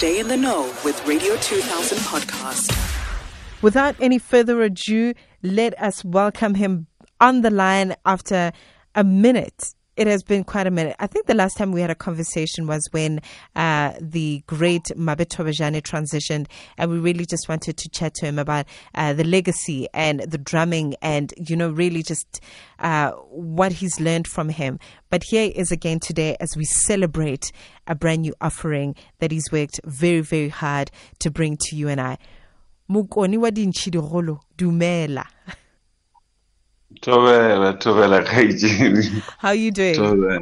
Stay in the know with Radio 2000 podcast. Without any further ado, let us welcome him on the line after a minute it has been quite a minute. I think the last time we had a conversation was when uh, the great Mabe Tobejane transitioned, and we really just wanted to chat to him about uh, the legacy and the drumming, and you know, really just uh, what he's learned from him. But here is again today as we celebrate a brand new offering that he's worked very, very hard to bring to you and I. Mukoni wa dumela. Tobela, Tobela Khaijini. How are you doing? Tobela.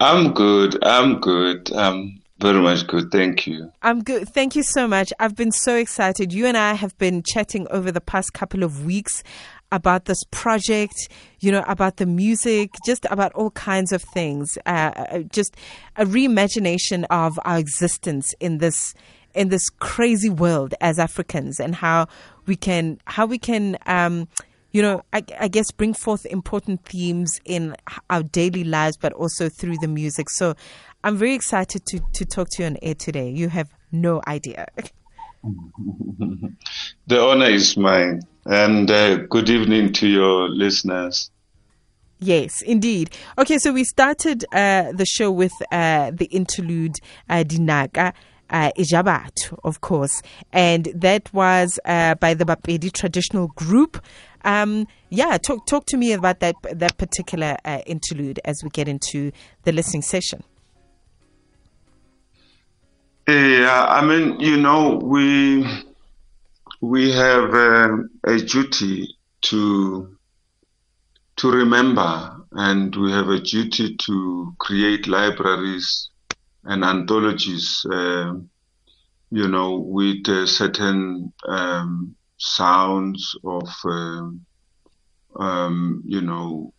I'm good. I'm good. I'm very much good. Thank you. I'm good. Thank you so much. I've been so excited. You and I have been chatting over the past couple of weeks about this project, you know, about the music, just about all kinds of things. Uh, uh just a reimagination of our existence in this in this crazy world as Africans, and how we can how we can um, you know, I, I, guess bring forth important themes in our daily lives, but also through the music. So I'm very excited to, to talk to you on air today. You have no idea. the honor is mine. And uh, good evening to your listeners. Yes, indeed. Okay, so we started uh, the show with uh, the interlude uh, Dinaka. Uh, Ijabat, of course, and that was uh, by the Bapedi traditional group. Um, yeah, talk talk to me about that that particular uh, interlude as we get into the listening session. Yeah, I mean, you know, we we have uh, a duty to to remember, and we have a duty to create libraries and anthologies. Uh, you know, with certain um, sounds of um, um, you know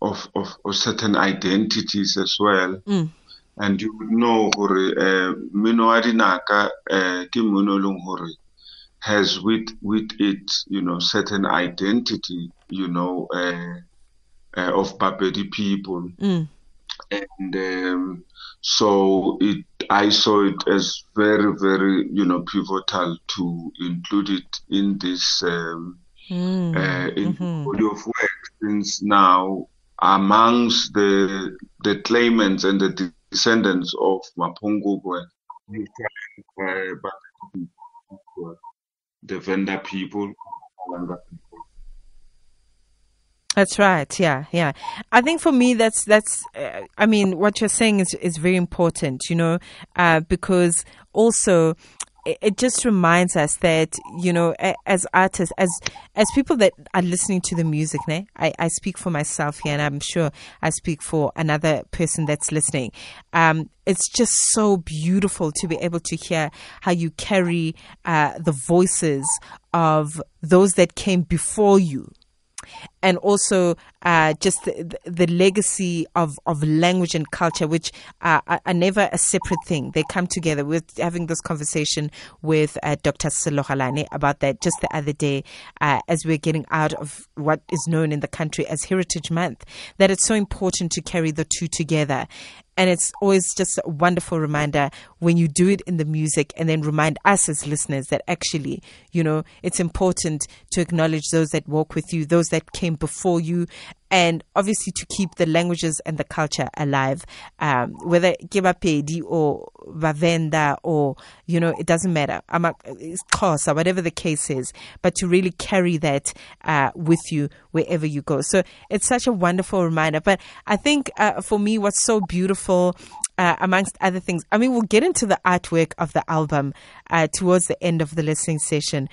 of, of, of certain identities as well. Mm. And you know hore uh, mino a dinaka uh, ke leng hore has with with it you know certain identity you know uh, uh, of Bapedi people. Mm. And um, so it, I saw it as very, very, you know, pivotal to include it in this um, mm. uh, in mm-hmm. body of work. Since now, amongst the the claimants and the descendants of Mapungubwe, uh, the Venda people, that's right. Yeah, yeah. I think for me, that's that's. Uh, I mean, what you're saying is is very important. You know, uh, because also it just reminds us that you know as artists as as people that are listening to the music né? I, I speak for myself here and i'm sure i speak for another person that's listening um, it's just so beautiful to be able to hear how you carry uh, the voices of those that came before you and also uh, just the, the, legacy of, of language and culture, which are, are, never a separate thing. They come together. We're having this conversation with uh, Dr. Sello Galane about that just the other day uh, as we're getting out of what is known in the country as Heritage Month, that it's so important to carry the two together. And it's always just a wonderful reminder when you do it in the music and then remind us as listeners that actually, you know, it's important to acknowledge those that walk with you, those that came before you, and obviously to keep the languages and the culture alive. Um, whether Kebapedi or Vavenda or, you know, it doesn't matter. I'm a, it's Xhosa, whatever the case is, but to really carry that uh, with you wherever you go. So it's such a wonderful reminder. But I think uh, for me, what's so beautiful uh, amongst other things. I mean, we'll get into the artwork of the album uh, towards the end of the listening session.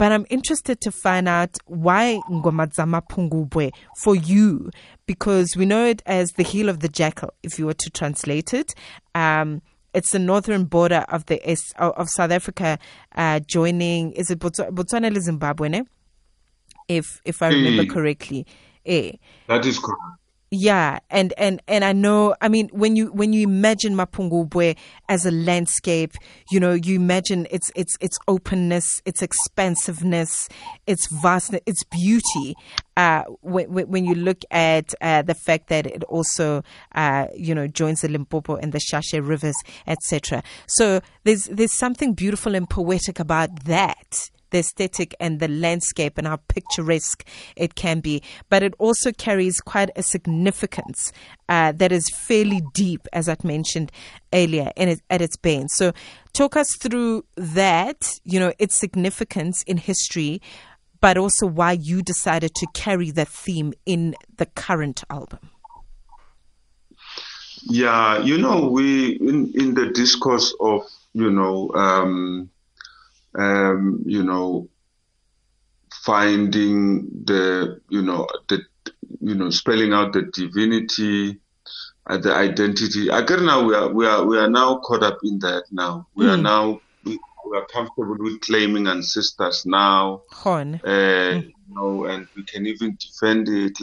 But I'm interested to find out why Ngoma Dza Maphungubwe for you, because we know it as the heel of the jackal, if you were to translate it. Um, it's the northern border of the of South Africa, uh, joining is it Botswana and Zimbabwe? Ne? If if I remember correctly, eh? That is correct. Yeah, and and and I know. I mean, when you when you imagine Mapungubwe as a landscape, you know, you imagine its its its openness, its expansiveness, its vastness, its beauty. Uh, when, when you look at uh, the fact that it also, uh, you know, joins the Limpopo and the Shashe rivers, etc. So there's there's something beautiful and poetic about that the aesthetic and the landscape and how picturesque it can be. But it also carries quite a significance uh, that is fairly deep, as I mentioned earlier, in it, at its bane. So, talk us through that, you know, its significance in history, but also why you decided to carry that theme in the current album. Yeah, you know, we in in the discourse of you know um, um, you know, finding the, you know, the, you know, spelling out the divinity, uh, the identity. Again, now we are, we are, we are now caught up in that now. We mm. are now, we, are comfortable with claiming ancestors now. Horn. Uh, mm. You know, and we can even defend it.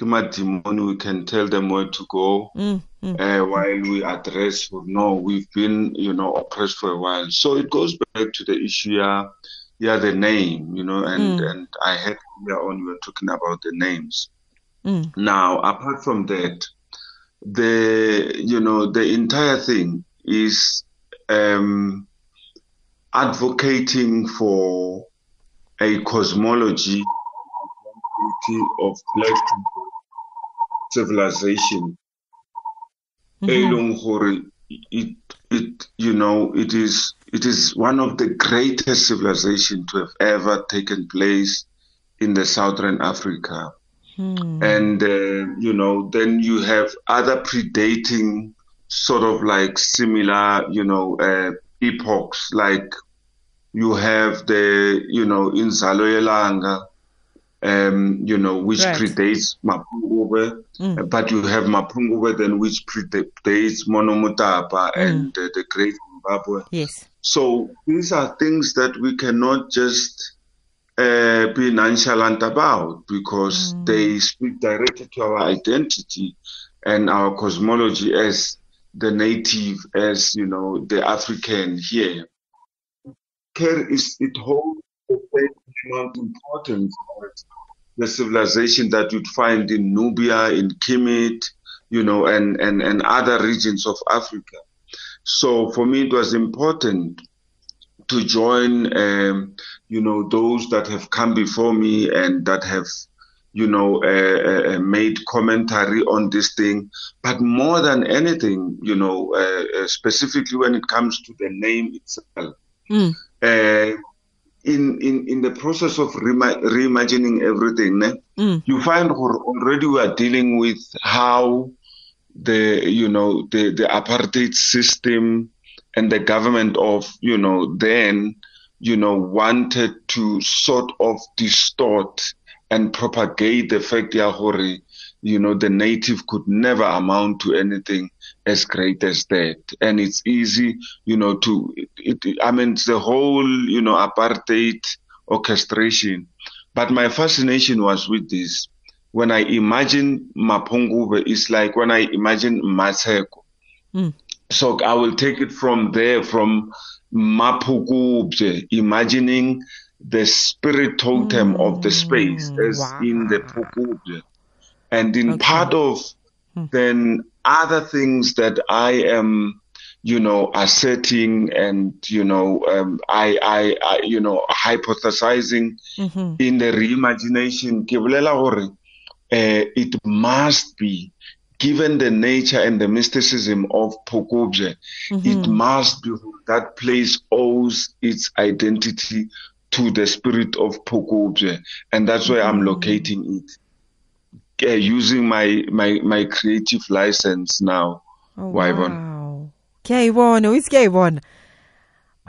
Hey, we can tell them where to go mm, mm. Uh, while we address no we've been you know oppressed for a while so it goes back to the issue yeah yeah the name you know and mm. and i had earlier on we were talking about the names mm. now apart from that the you know the entire thing is um advocating for a cosmology of black people civilization mm-hmm. it it you know it is it is one of the greatest civilization to have ever taken place in the southern africa mm. and uh, you know then you have other predating sort of like similar you know uh, epochs like you have the you know in Zaloyelanga um, you know, which right. predates Mapungubwe, mm. but you have Mapungubwe then which predates Monomotapa mm. and uh, the Great Zimbabwe. Yes. So these are things that we cannot just uh, be nonchalant about because mm. they speak directly to our identity and our cosmology as the native, as you know, the African here. Care is it holds amount importance the civilization that you'd find in Nubia, in Kemet, you know, and, and, and other regions of Africa. So for me, it was important to join, um, you know, those that have come before me and that have, you know, uh, uh, made commentary on this thing. But more than anything, you know, uh, uh specifically when it comes to the name itself, mm in, in, in the process of reimagining everything, mm. you find already we are dealing with how the, you know, the, the apartheid system and the government of, you know, then, you know, wanted to sort of distort and propagate the fact, yeah, you know, the native could never amount to anything as great as that. And it's easy, you know, to, it, it, I mean, it's the whole, you know, apartheid orchestration. But my fascination was with this. When I imagine Mapungubwe, it's like when I imagine Maseko. Mm. So I will take it from there, from Mapungubwe, imagining the spirit totem mm. of the space as wow. in the Pugubwe. And in okay. part of hmm. then other things that I am, you know, asserting and, you know, um, I, I, I, you know, hypothesizing mm-hmm. in the reimagination, uh, it must be given the nature and the mysticism of Pokobje, mm-hmm. it must be that place owes its identity to the spirit of Pokobje. And that's where mm-hmm. I'm locating it uh, using my, my, my creative license now. Oh, wow. K1, who is K1?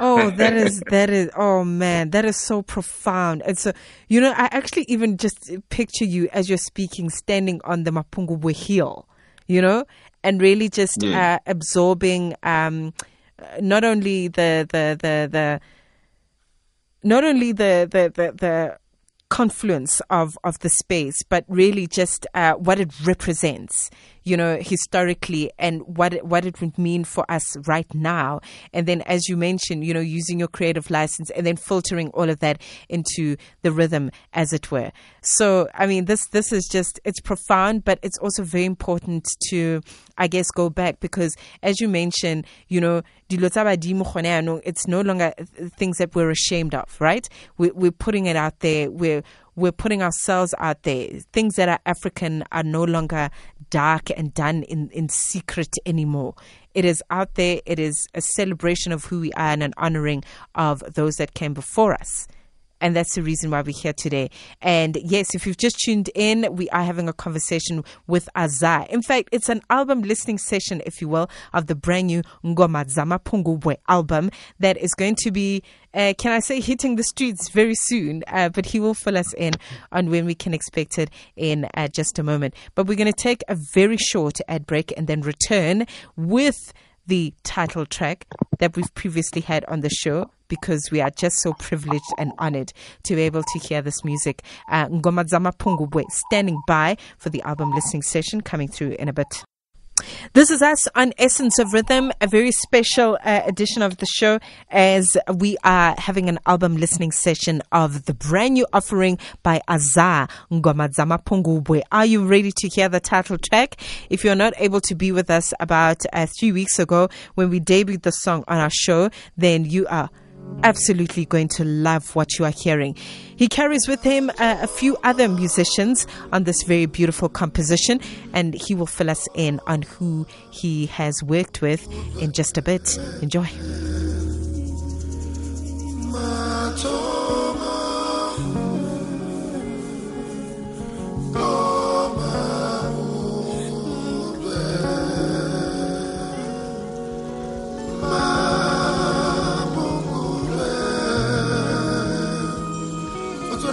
Oh, that is that is oh man, that is so profound. And so you know, I actually even just picture you as you're speaking, standing on the Mapungubwe hill, you know, and really just yeah. uh, absorbing um, not only the the the the not only the the the, the confluence of, of the space, but really just uh, what it represents you know, historically and what it, what it would mean for us right now. And then, as you mentioned, you know, using your creative license and then filtering all of that into the rhythm, as it were. So, I mean, this this is just it's profound, but it's also very important to, I guess, go back because, as you mentioned, you know, it's no longer uh, things that we're ashamed of, right? We, we're putting it out there. We're we're putting ourselves out there. Things that are African are no longer dark and done in, in secret anymore. It is out there. It is a celebration of who we are and an honoring of those that came before us. And that's the reason why we're here today. And yes, if you've just tuned in, we are having a conversation with Azah. In fact, it's an album listening session, if you will, of the brand new Ngoma Dza Maphungubwe album that is going to be, uh, can I say, hitting the streets very soon. Uh, but he will fill us in on when we can expect it in uh, just a moment. But we're going to take a very short ad break and then return with the title track that we've previously had on the show because we are just so privileged and honored to be able to hear this music. Uh, Pungubwe standing by for the album listening session coming through in a bit. This is us on Essence of Rhythm, a very special uh, edition of the show as we are having an album listening session of the brand new offering by Azah Ngoma Dza Maphungubwe. Are you ready to hear the title track? If you're not able to be with us about uh, three weeks ago when we debuted the song on our show, then you are absolutely going to love what you are hearing. He carries with him uh, a few other musicians on this very beautiful composition, and he will fill us in on who he has worked with in just a bit. Enjoy.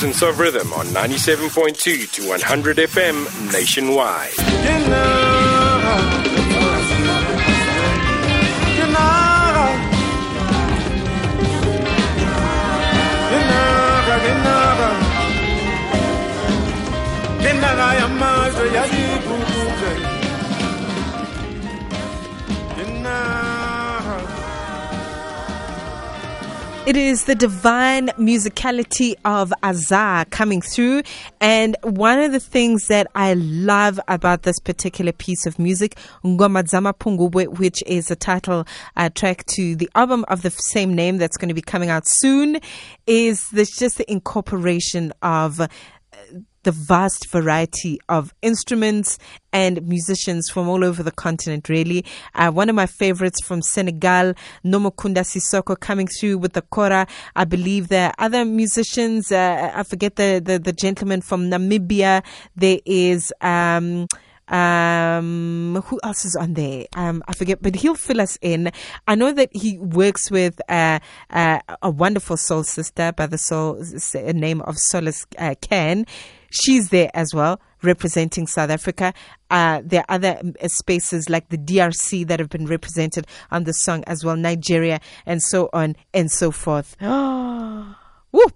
Essence of Rhythm on 97.2 to 100 FM nationwide. It is the divine musicality of Azah coming through. And one of the things that I love about this particular piece of music, Ngoma Dza Maphungubwe, which is a title uh, track to the album of the same name that's going to be coming out soon, is there's just the incorporation of the vast variety of instruments and musicians from all over the continent, really. Uh, one of my favorites from Senegal, Nomokunda Sissoko, coming through with the kora. I believe there are other musicians. Uh, I forget the, the, the, gentleman from Namibia. There is, um, um, who else is on there? Um, I forget, but he'll fill us in. I know that he works with uh, uh, a wonderful soul sister by the soul name of Solace uh, Ken. She's there as well, representing South Africa. Uh, there are other um, spaces like the DRC that have been represented on the song as well, Nigeria, and so on and so forth. Woo,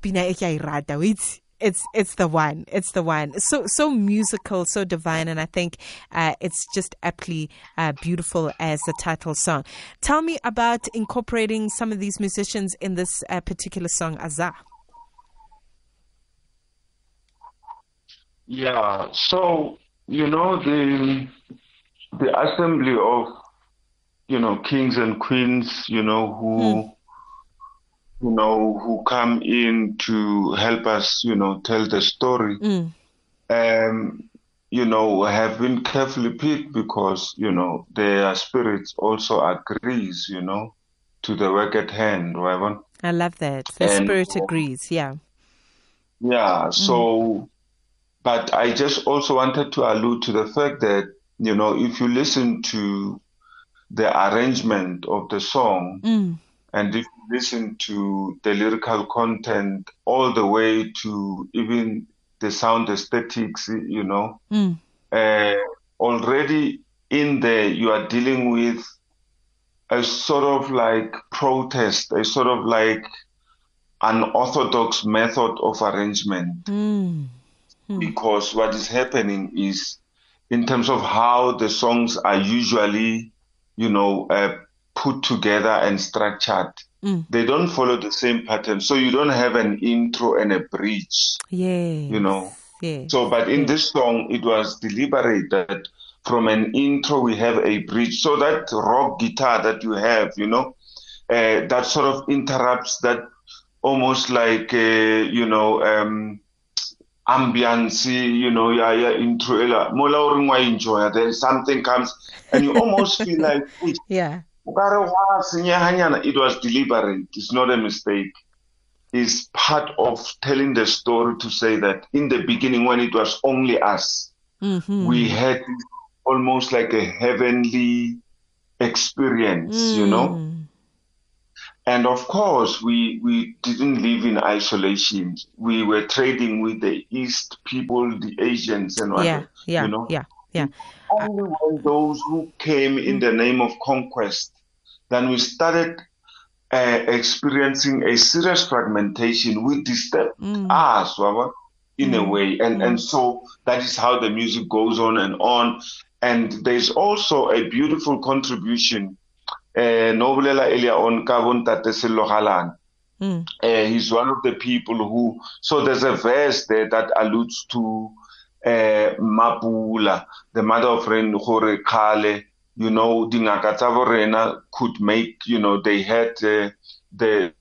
it's it's the one. It's the one. So so musical, so divine, and I think uh, it's just aptly uh, beautiful as the title song. Tell me about incorporating some of these musicians in this uh, particular song, Azah. Yeah. So you know the the assembly of you know kings and queens, you know who. Hmm you know, who come in to help us, you know, tell the story, Mm. um, you know, have been carefully picked because, you know, their spirits also agrees, you know, to the work at hand, right? I love that. The And- spirit agrees. Yeah. Yeah, so, but I just also wanted to allude to the fact that, you know, if you listen to the arrangement of the song, Mm. and if you listen to the lyrical content all the way to even the sound aesthetics, you know, Mm. uh, already in there you are dealing with a sort of like protest, a sort of like unorthodox method of arrangement Mm. Because what is happening is in terms of how the songs are usually you know uh, put together and structured Mm. they don't follow the same pattern so you don't have an intro and a bridge Yeah. you know Yeah. so but in Yeah. this song it was deliberate that from an intro we have a bridge so that rock guitar that you have you know uh, that sort of interrupts that almost like uh, you know um ambience you know yeah yeah intro ela mola enjoy then something comes and you almost feel like "Eish, Yeah. o ka re gwa senyeganyana." it was deliberate it's not a mistake it's part of telling the story to say that in the beginning when it was only us Mm-hmm. we had almost like a heavenly experience you know Mm. And of course, we, we didn't live in isolation. We were trading with the East people, the Asians, and Yeah. whatever. Yeah. you know? Yeah. Yeah. Only when those who came in the name of conquest, then we started uh, experiencing a serious fragmentation, which disturbed Mm. us, whatever, in a way. And, and so that is how the music goes on and on. And there's also a beautiful contribution uh, no bolela earlier on ka bontate Sello Mm. Uh, he's one of the people who so there's a verse there that alludes to uh, Mapula, the mother of rain gore kgale, you know dingaka tsa could make you know they had uh, the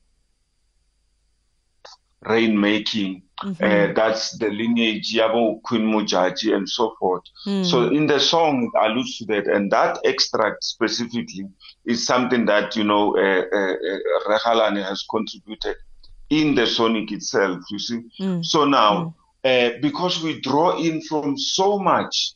rain making uh, that's the lineage ya bo Queen Modjadji and so forth Mm. so in the song it alludes to that and that extract specifically is something that you know uh, uh, uh, Rehalane has contributed in the sonic itself you see Mm. so now uh, because we draw in from so much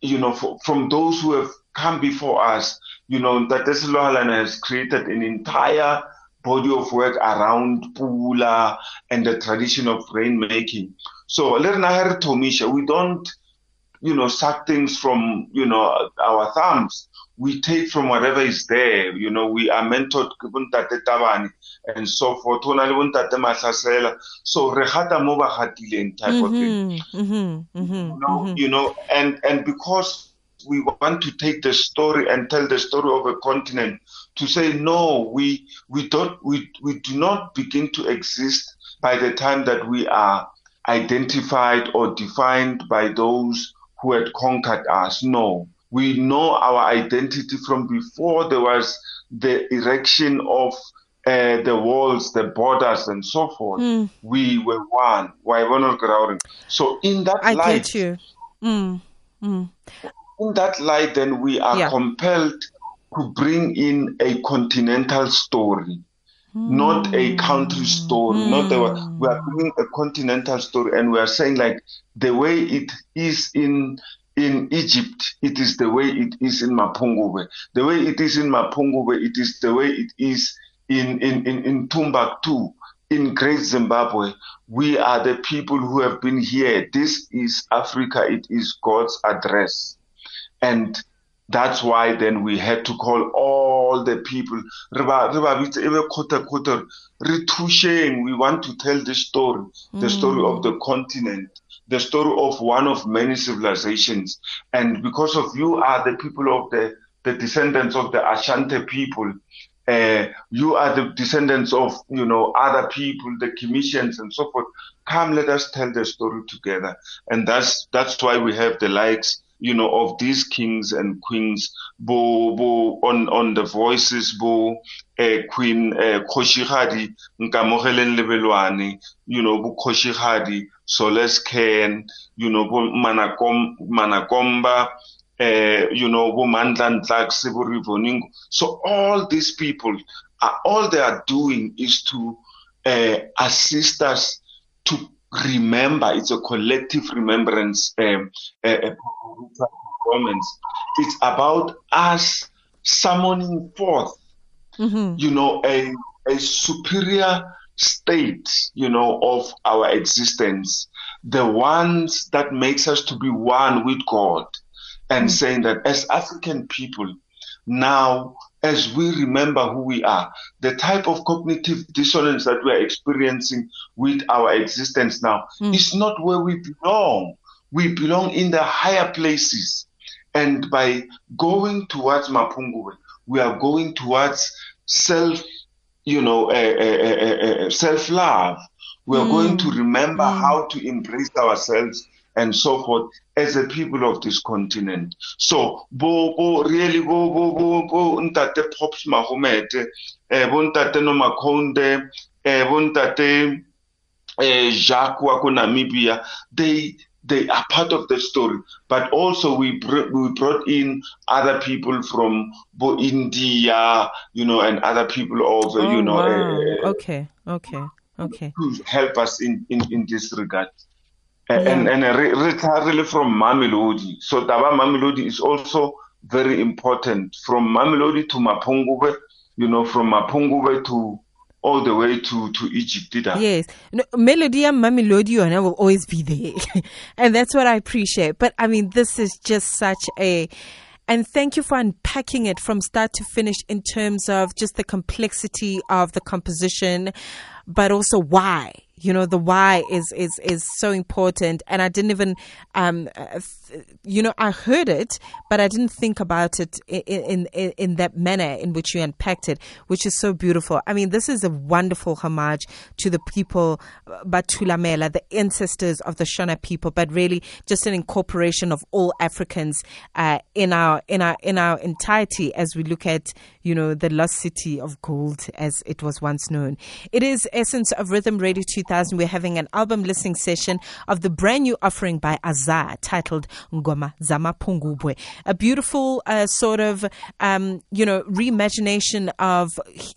you know for, from those who have come before us you know that this Lohalane has created an entire body of work around pula and the tradition of rainmaking so lerna ha re thomisha, we don't you know, suck things from, you know, our thumbs. We take from whatever is there. You know, we are mentored and so forth. Ho na le bo Ntate So re gata mo ba gatileng type of thing. Mm-hmm. Mm-hmm. Mm-hmm. You know, you know, and and because we want to take the story and tell the story of a continent to say no, we we don't we we do not begin to exist by the time that we are identified or defined by those who had conquered us. No, we know our identity from before there was the erection of uh, the walls, the borders, and so forth. Hmm. We were one. Why we're not growing. So in that I light, get you. Mm. Mm. in that light, then we are Yeah. compelled to bring in a continental story, not a hmm. country story. Not the, hmm. we are bringing a continental story, and we are saying like the way it is in in Egypt, it is the way it is in Mapungubwe. The way it is in Mapungubwe, it is the way it is in in in, in Timbuktu. In Great Zimbabwe, we are the people who have been here. This is Africa. It is God's address. And that's why then we had to call all the people. Re ba- re ba bitse, ebe kgotha- kgotha, re thušeng. We want to tell the story, the story of the continent, the story of one of many civilizations. And because of you are the people of the, the descendants of the Ashanti people, uh, you are the descendants of, you know, other people, the commissions and so forth. Come, let us tell the story together. And that's, that's why we have the likes you know, of these kings and queens, bo, bo, on, on the voices, bo, eh, Queen, eh, Koshihadi, Nkamohelen you know, bo Koshihadi, Soles Ken, you know, bo Manakom, Manakomba, uh, you know, bo Mandla Ntlak, So all these people, uh, all they are doing is to uh, assist us to remember. It's a collective remembrance um, uh, performance. It's about us summoning forth, mm-hmm. you know, a, a superior state, you know, of our existence, the ones that makes us to be one with God and mm. saying that as African people, now as we remember who we are, the type of cognitive dissonance that we're experiencing with our existence now mm. is not where we belong. We belong in the higher places. And by going towards Mapungubwe, we are going towards self, you know, uh, uh, uh, self love. We are mm. going to remember mm. how to embrace ourselves and so forth as a people of this continent. So, bo, bo, really, bo, bo, bo, bo, ntate Pops Mohamed, eh, bo ntate Nomakonde, eh, bo ntate eh, Jacques wako Namibia, they, they are part of the story. But also we br- we brought in other people from Bo India, you know, and other people of, oh, you know. Wow. Uh, okay, okay, okay. To help us in, in, in this regard. And and really from Mamelodi. So Taba Mamelodi is also very important. From Mamelodi to Mapungubwe, you know, from Mapungubwe to all the way to to Egypt. Yes, no, melody and Mamelodi will always be there, and that's what I appreciate. But I mean, this is just such a and thank you for unpacking it from start to finish in terms of just the complexity of the composition, but also why you know the why is is is so important. And i didn't even um uh, you know i heard it but i didn't think about it in, in in that manner in which you unpacked it which is so beautiful. I mean this is a wonderful homage to the people bathulamela the ancestors of the shona people but really just an incorporation of all africans uh, in our in our in our entirety as we look at you know the lost city of gold as it was once known. It is essence of rhythm radio 2000, we're having an album listening session of the brand new offering by Azah titled Ngoma Dza Maphungubwe. A beautiful uh, sort of, um, you know, reimagination of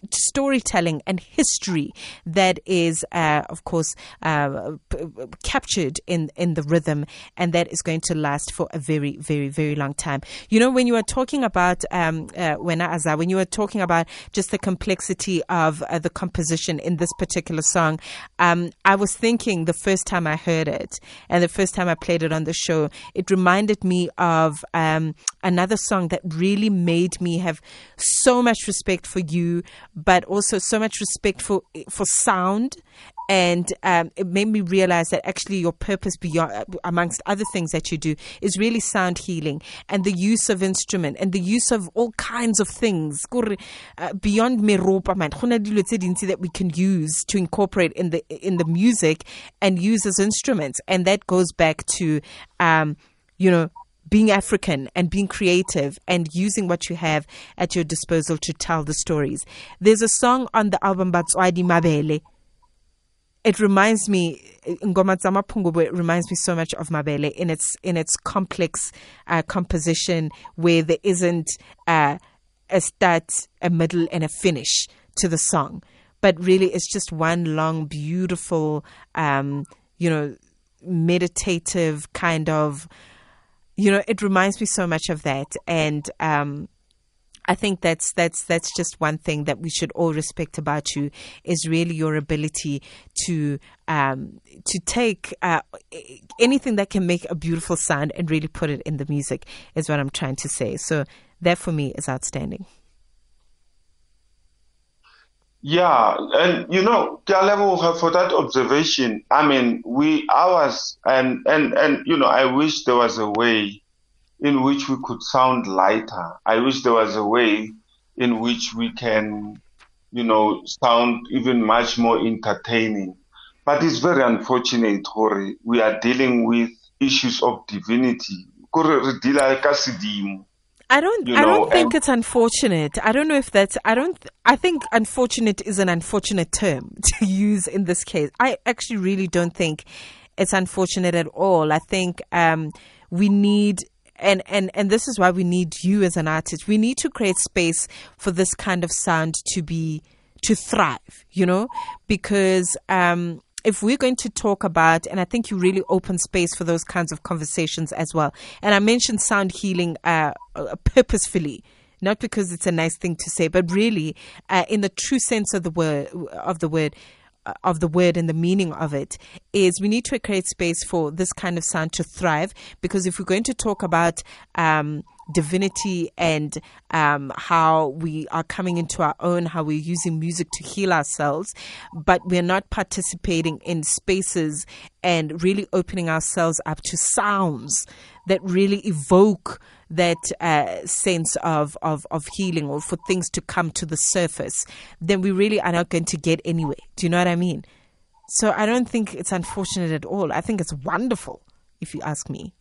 storytelling and history that is, uh, of course, uh, p- captured in, in the rhythm and that is going to last for a very, very, very long time. You know, when you were talking about, um, uh, when Azah, when you were talking about just the complexity of uh, the composition in this particular song, um, I was thinking the first time I heard it and the first time I played it on the show, it reminded me of um, another song that really made me have so much respect for you, but also so much respect for for sound and um, it made me realize that actually your purpose beyond amongst other things that you do is really sound healing and the use of instrument and the use of all kinds of things uh, beyond that we can use to incorporate in the in the music and use as instruments and that goes back to um, you know being African and being creative and using what you have at your disposal to tell the stories. There's a song on the album Batswadi Mabele it reminds me Ngoma reminds me so much of Mabele in its in its complex uh, composition where there isn't uh, a start, a middle, and a finish to the song, but really it's just one long, beautiful, um, you know, meditative kind of. You know, it reminds me so much of that, and um, I think that's that's that's just one thing that we should all respect about you is really your ability to um, to take uh, anything that can make a beautiful sound and really put it in the music is what I'm trying to say. So that for me is outstanding. Yeah, and you know, for that observation. I mean, we ours and and and you know, I wish there was a way in which we could sound lighter. I wish there was a way in which we can, you know, sound even much more entertaining. But it's very unfortunate, Hori. We are dealing with issues of divinity. kore re deala ka sedimo I don't. You I don't think it's unfortunate. I don't know if that's. I don't. I think unfortunate is an unfortunate term to use in this case. I actually really don't think it's unfortunate at all. I think um, we need. And, and and this is why we need you as an artist. We need to create space for this kind of sound to be to thrive, you know, because um, if we're going to talk about, and I think you really open space for those kinds of conversations as well. And I mentioned sound healing uh, uh, purposefully, not because it's a nice thing to say, but really uh, in the true sense of the word of the word. Uh, Of the word and the meaning of it is we need to create space for this kind of sound to thrive. Because if we're going to talk about um, divinity and um, how we are coming into our own, how we're using music to heal ourselves, but we're not participating in spaces and really opening ourselves up to sounds that really evoke that uh, sense of, of, of healing or for things to come to the surface, then we really are not going to get anywhere. Do you know what I mean? So I don't think it's unfortunate at all. I think it's wonderful, if you ask me.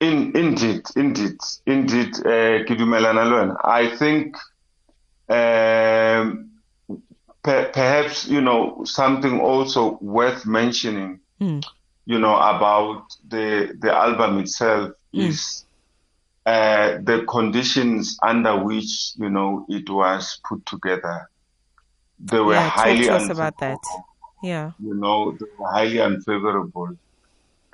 In, indeed, indeed, indeed, uh, le wena. I think um, per, perhaps you know something also worth mentioning. You know about the the album itself is uh, the conditions under which you know it was put together. They were yeah, talk highly to us about that. Yeah. you know, they were highly unfavorable.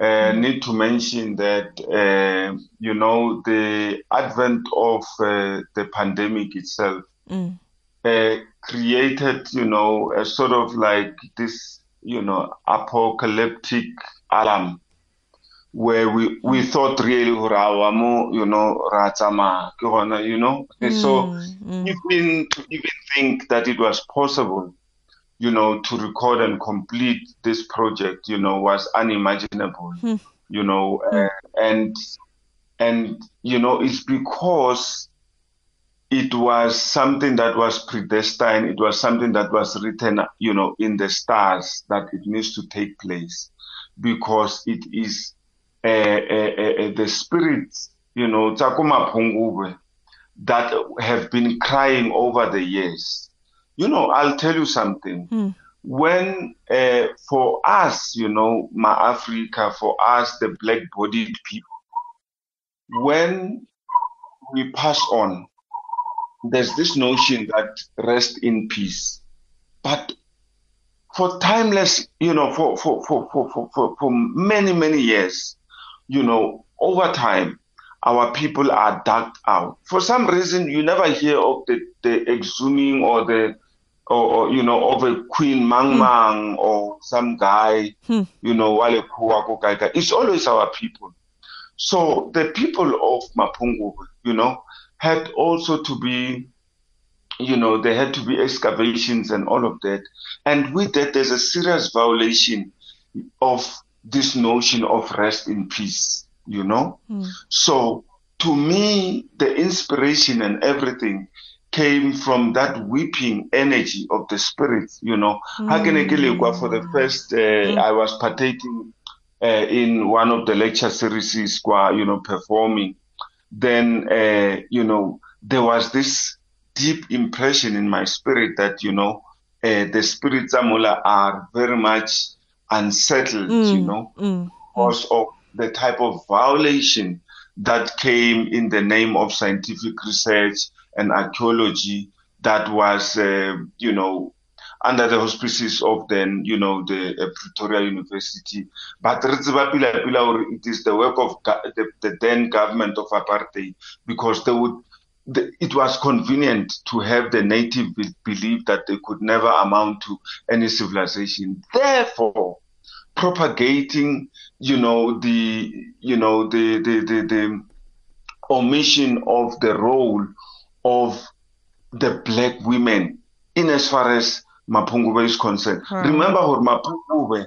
Uh, need to mention that, uh, you know, the advent of uh, the pandemic itself Mm. uh, created, you know, a sort of like this, you know, apocalyptic alarm where we, we thought really, you know, ra tsamaya, ke gona, you know. And so even to even think that it was possible, you know, to record and complete this project, you know, was unimaginable, you know, uh, and and you know, it's because it was something that was predestined. It was something that was written, you know, in the stars that it needs to take place, because it is uh, uh, uh, the spirits, you know, ko that have been crying over the years. You know, I'll tell you something. When, uh, for us, you know, Ma Africa, for us, the black bodied people, when we pass on, there's this notion that rest in peace. But for timeless, you know, for, for, for, for, for, for, for many, many years, you know, over time, our people are dug out. For some reason, you never hear of the, the exhuming or the, or, or you know, of a Queen Mang hmm. Mang or some guy, hmm. you know, Wale. It's always our people. So the people of Mapungu, you know, had also to be, you know, there had to be excavations and all of that. And with that, there's a serious violation of this notion of rest in peace, you know? Hmm. So to me, the inspiration and everything came from that weeping energy of the spirit, you know. Ha ke ne ke lekwa For the first, uh, I was partaking uh, in one of the lecture series, kwa, you know, performing. Then, uh, you know, there was this deep impression in my spirit that, you know, uh, the spirits Amula are very much unsettled, you know, because of the type of violation that came in the name of scientific research and archaeology that was, uh, you know, under the auspices of then, you know, the uh, Pretoria University. But it is the work of the, the then government of apartheid because they would it was convenient to have the native believe that they could never amount to any civilization. Therefore, propagating, you know, the, you know, the, the, the, the omission of the role of the black women in as far as Mapungubwe is concerned. Remember what Mapungubwe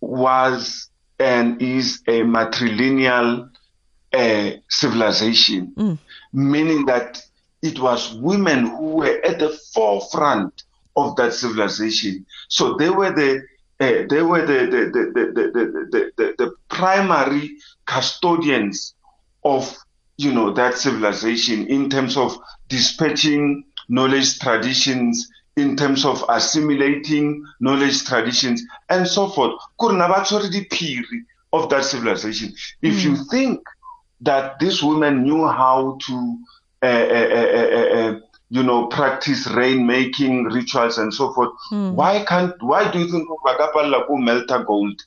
was and is a matrilineal uh, civilization, meaning that it was women who were at the forefront of that civilization. So they were the uh, they were the the, the, the, the, the, the primary custodians of you know that civilization in terms of dispatching knowledge traditions in terms of assimilating knowledge traditions and so forth of that civilization if mm. you think that these women knew how to uh, uh, uh, you know, practice rainmaking rituals and so forth. Mm. Why can't? Why do you think Bagapala melt gold?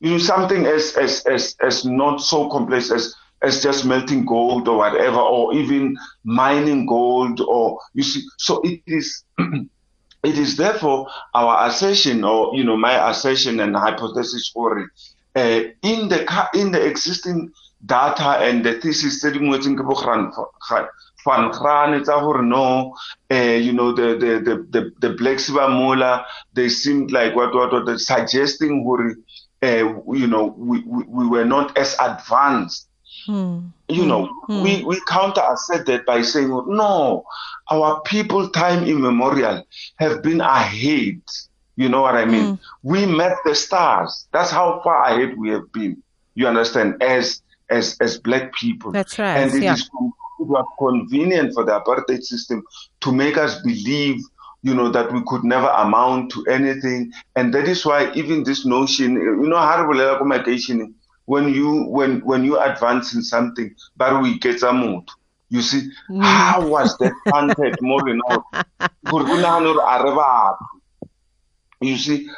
You know, something as as as as not so complex as as just melting gold or whatever, or even mining gold, or you see. So it is. it is therefore our assertion, or you know, my assertion and hypothesis for uh, in the in the existing data and the thesis tse di van Graan no uh, you know the the the the, the blacks ba mola they seemed like what what what suggesting uh, you know we, we, we were not as advanced Hmm. You know, hmm. we, we counter assert that by saying, no, our people, time immemorial, have been ahead. You know what I mean? Hmm. We met the stars. That's how far ahead we have been. You understand? As as as black people. That's right. And it yeah. is it was convenient for the apartheid system to make us believe you know that we could never amount to anything and that is why even this notion you know how accommodation when you when when you advance in something but we get some you see mm. how was that planted more you know you see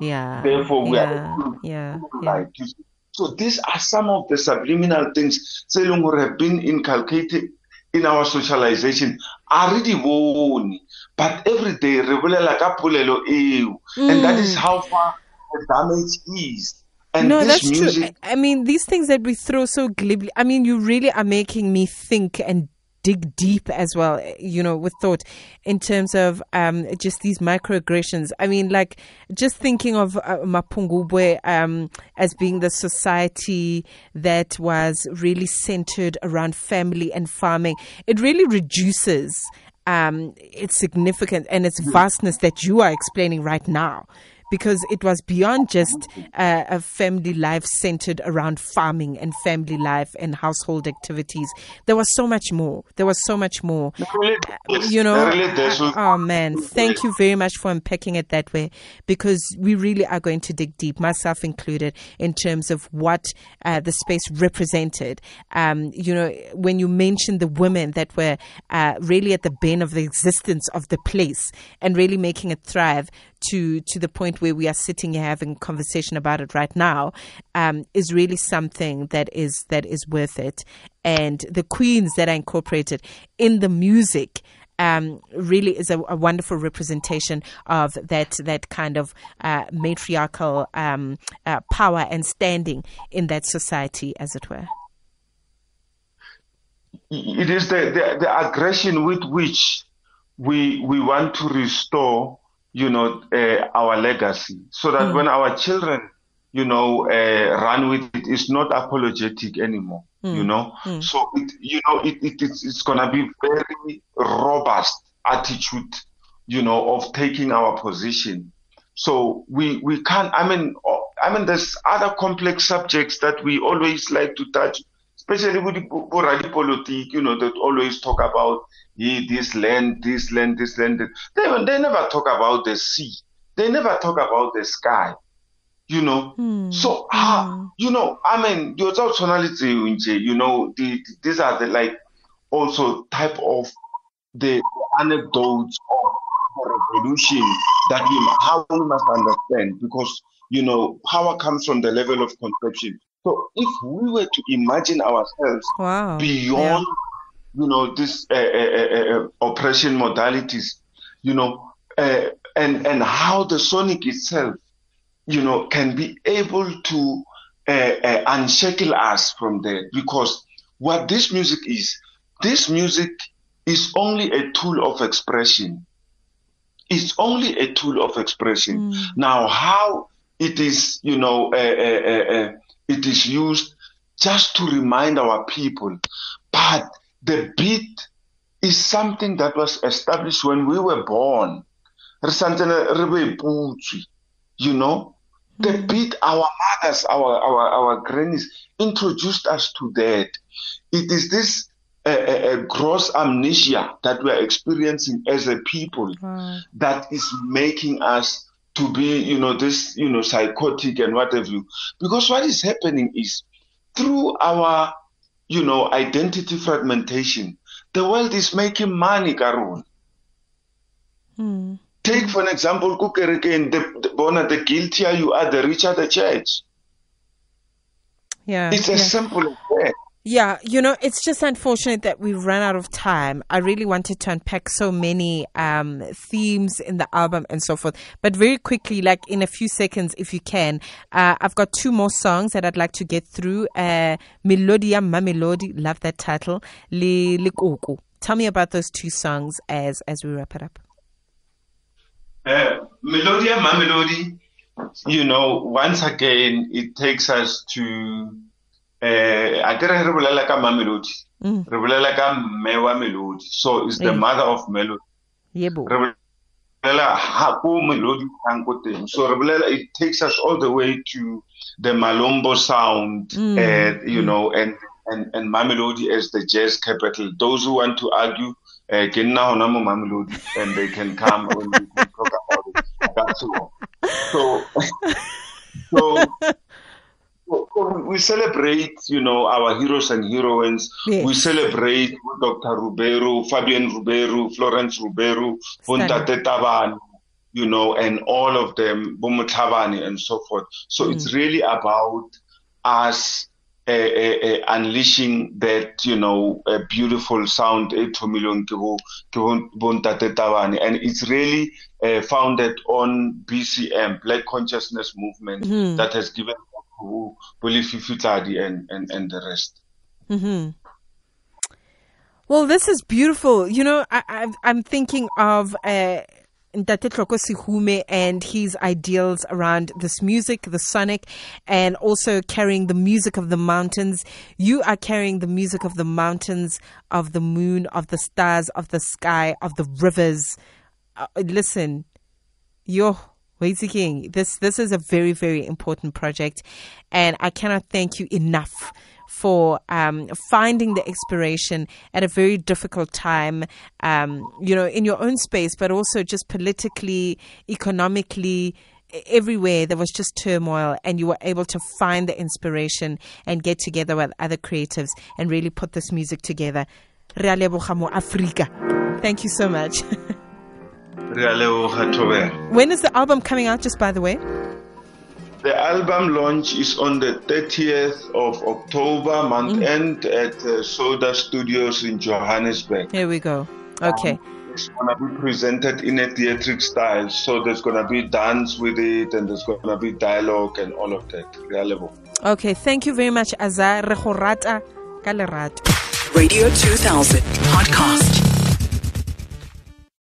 yeah, therefore we yeah, are yeah, like yeah. so these are some of the subliminal things have been inculcated in our socialization. Already bone, but every day polelo and that is mm. how far the damage is. And no, that's music- true. I mean, these things that we throw so glibly. I mean, you really are making me think and dig deep as well, you know, with thought in terms of um, just these microaggressions. I mean, like just thinking of uh, Mapungubwe um, as being the society that was really centered around family and farming, it really reduces um, its significance and its vastness that you are explaining right now because it was beyond just uh, a family life centered around farming and family life and household activities. There was so much more. There was so much more. Uh, you know, oh man, thank you very much for unpacking it that way because we really are going to dig deep, myself included, in terms of what uh, the space represented. Um, you know, when you mentioned the women that were uh, really at the bane of the existence of the place and really making it thrive to to the point where we are sitting here having conversation about it right now um, is really something that is that is worth it. And the queens that are incorporated in the music. Um, really is a, a, wonderful representation of that that kind of uh, matriarchal um, uh, power and standing in that society, as it were. It is the, the, the aggression with which we we want to restore you know, uh, our legacy so that mm. when our children, you know, uh, run with it, it's not apologetic anymore, mm. you know. Mm. So, it, you know, it, it, it's, it's going to be very robust attitude, you know, of taking our position. So we, we can't, I mean, I mean, there's other complex subjects that we always like to touch, especially with the politics, you know, that always talk about this land, this land, this land. They, they never talk about the sea. They never talk about the sky. You know, hmm. so ah, you know, I mean, your tonality, you know, the, these are the like also type of the anecdotes of the revolution that we how we must understand because you know power comes from the level of conception. So if we were to imagine ourselves wow. beyond yeah you know, these uh uh, uh, uh, uh, oppression modalities, you know, uh, and and how the sonic itself, you know, can be able to unshackle us from there. Because what this music is, this music is only a tool of expression. It's only a tool of expression. Mm. Now, how it is, you know, it is used just to remind our people, but the beat is something that was established when we were born. re santsane re boiputswe you know the Mm. beat our mothers our our our grannies introduced us to that it is this uh, uh, gross amnesia that we are experiencing as a people Wow. that is making us to be, you know, this, you know, psychotic and what have you. Because what is happening is through our, you know, identity fragmentation, the world is making money, Karun. Hmm. Take, for an example, Kukerekin, the, the, Bona, the guiltier you are, the richer the church. Yeah. It's yeah. as simple as that. Yeah, you know, it's just unfortunate that we've run out of time. I really wanted to unpack so many um, themes in the album and so forth. But very quickly, like in a few seconds, if you can, uh, I've got two more songs that I'd like to get through. Uh, Melodia Mamelodi, love that title. Le Likoko. Tell me about those two songs as as we wrap it up. Uh, Melodia Mamelodi, you know, once again, it takes us to. A kere re bolela ka Mamelodi. Mm. Re bolela ka mme wa Melody. So it's the Mm. mother of Melody. Yebo. Re bolela ha ko Melody hang ko teng. So re bolela it takes us all the way to the Malombo sound, Mm. uh, you know, and and and Mamelodi as the jazz capital. Those who want to argue, uh, ke nna hona mo Mamelodi, and they can come and we can talk about it. That's all. So, so we celebrate, you know, our heroes and heroines. Yes. We celebrate Dr. Ruberu, Fabian Ruberu, Florence Ruberu, Buntate you know, and all of them, Bumutabani and so forth. So it's really about us uh, uh, uh, unleashing that, you know, a beautiful sound, 8 million Buntate Tabane. And it's really uh, founded on BCM, Black Consciousness Movement, Mhm. that has given to Bolifi Futadi and, and, and the rest. hmm Well, this is beautiful. You know, I, I, I'm thinking of uh, Tlhoko Sihume and his ideals around this music, the sonic, and also carrying the music of the mountains. You are carrying the music of the mountains, of the moon, of the stars, of the sky, of the rivers. Uh, listen, Yo, Wazy King, this this is a very very important project, and I cannot thank you enough for um, finding the inspiration at a very difficult time. Um, you know, in your own space, but also just politically, economically. Everywhere there was just turmoil, and you were able to find the inspiration and get together with other creatives and really put this music together. Thank you so much. when is the album coming out, just by the way? The album launch is on the 30th of October, month end, at uh, Soda Studios in Johannesburg. Here we go. Okay. It's going to be presented in a theatric style. So there's going to be dance with it, and there's going to be dialogue and all of that. Re a. Okay. Thank you very much, Azah. Re go rata ka lerato. Radio 2000 podcast.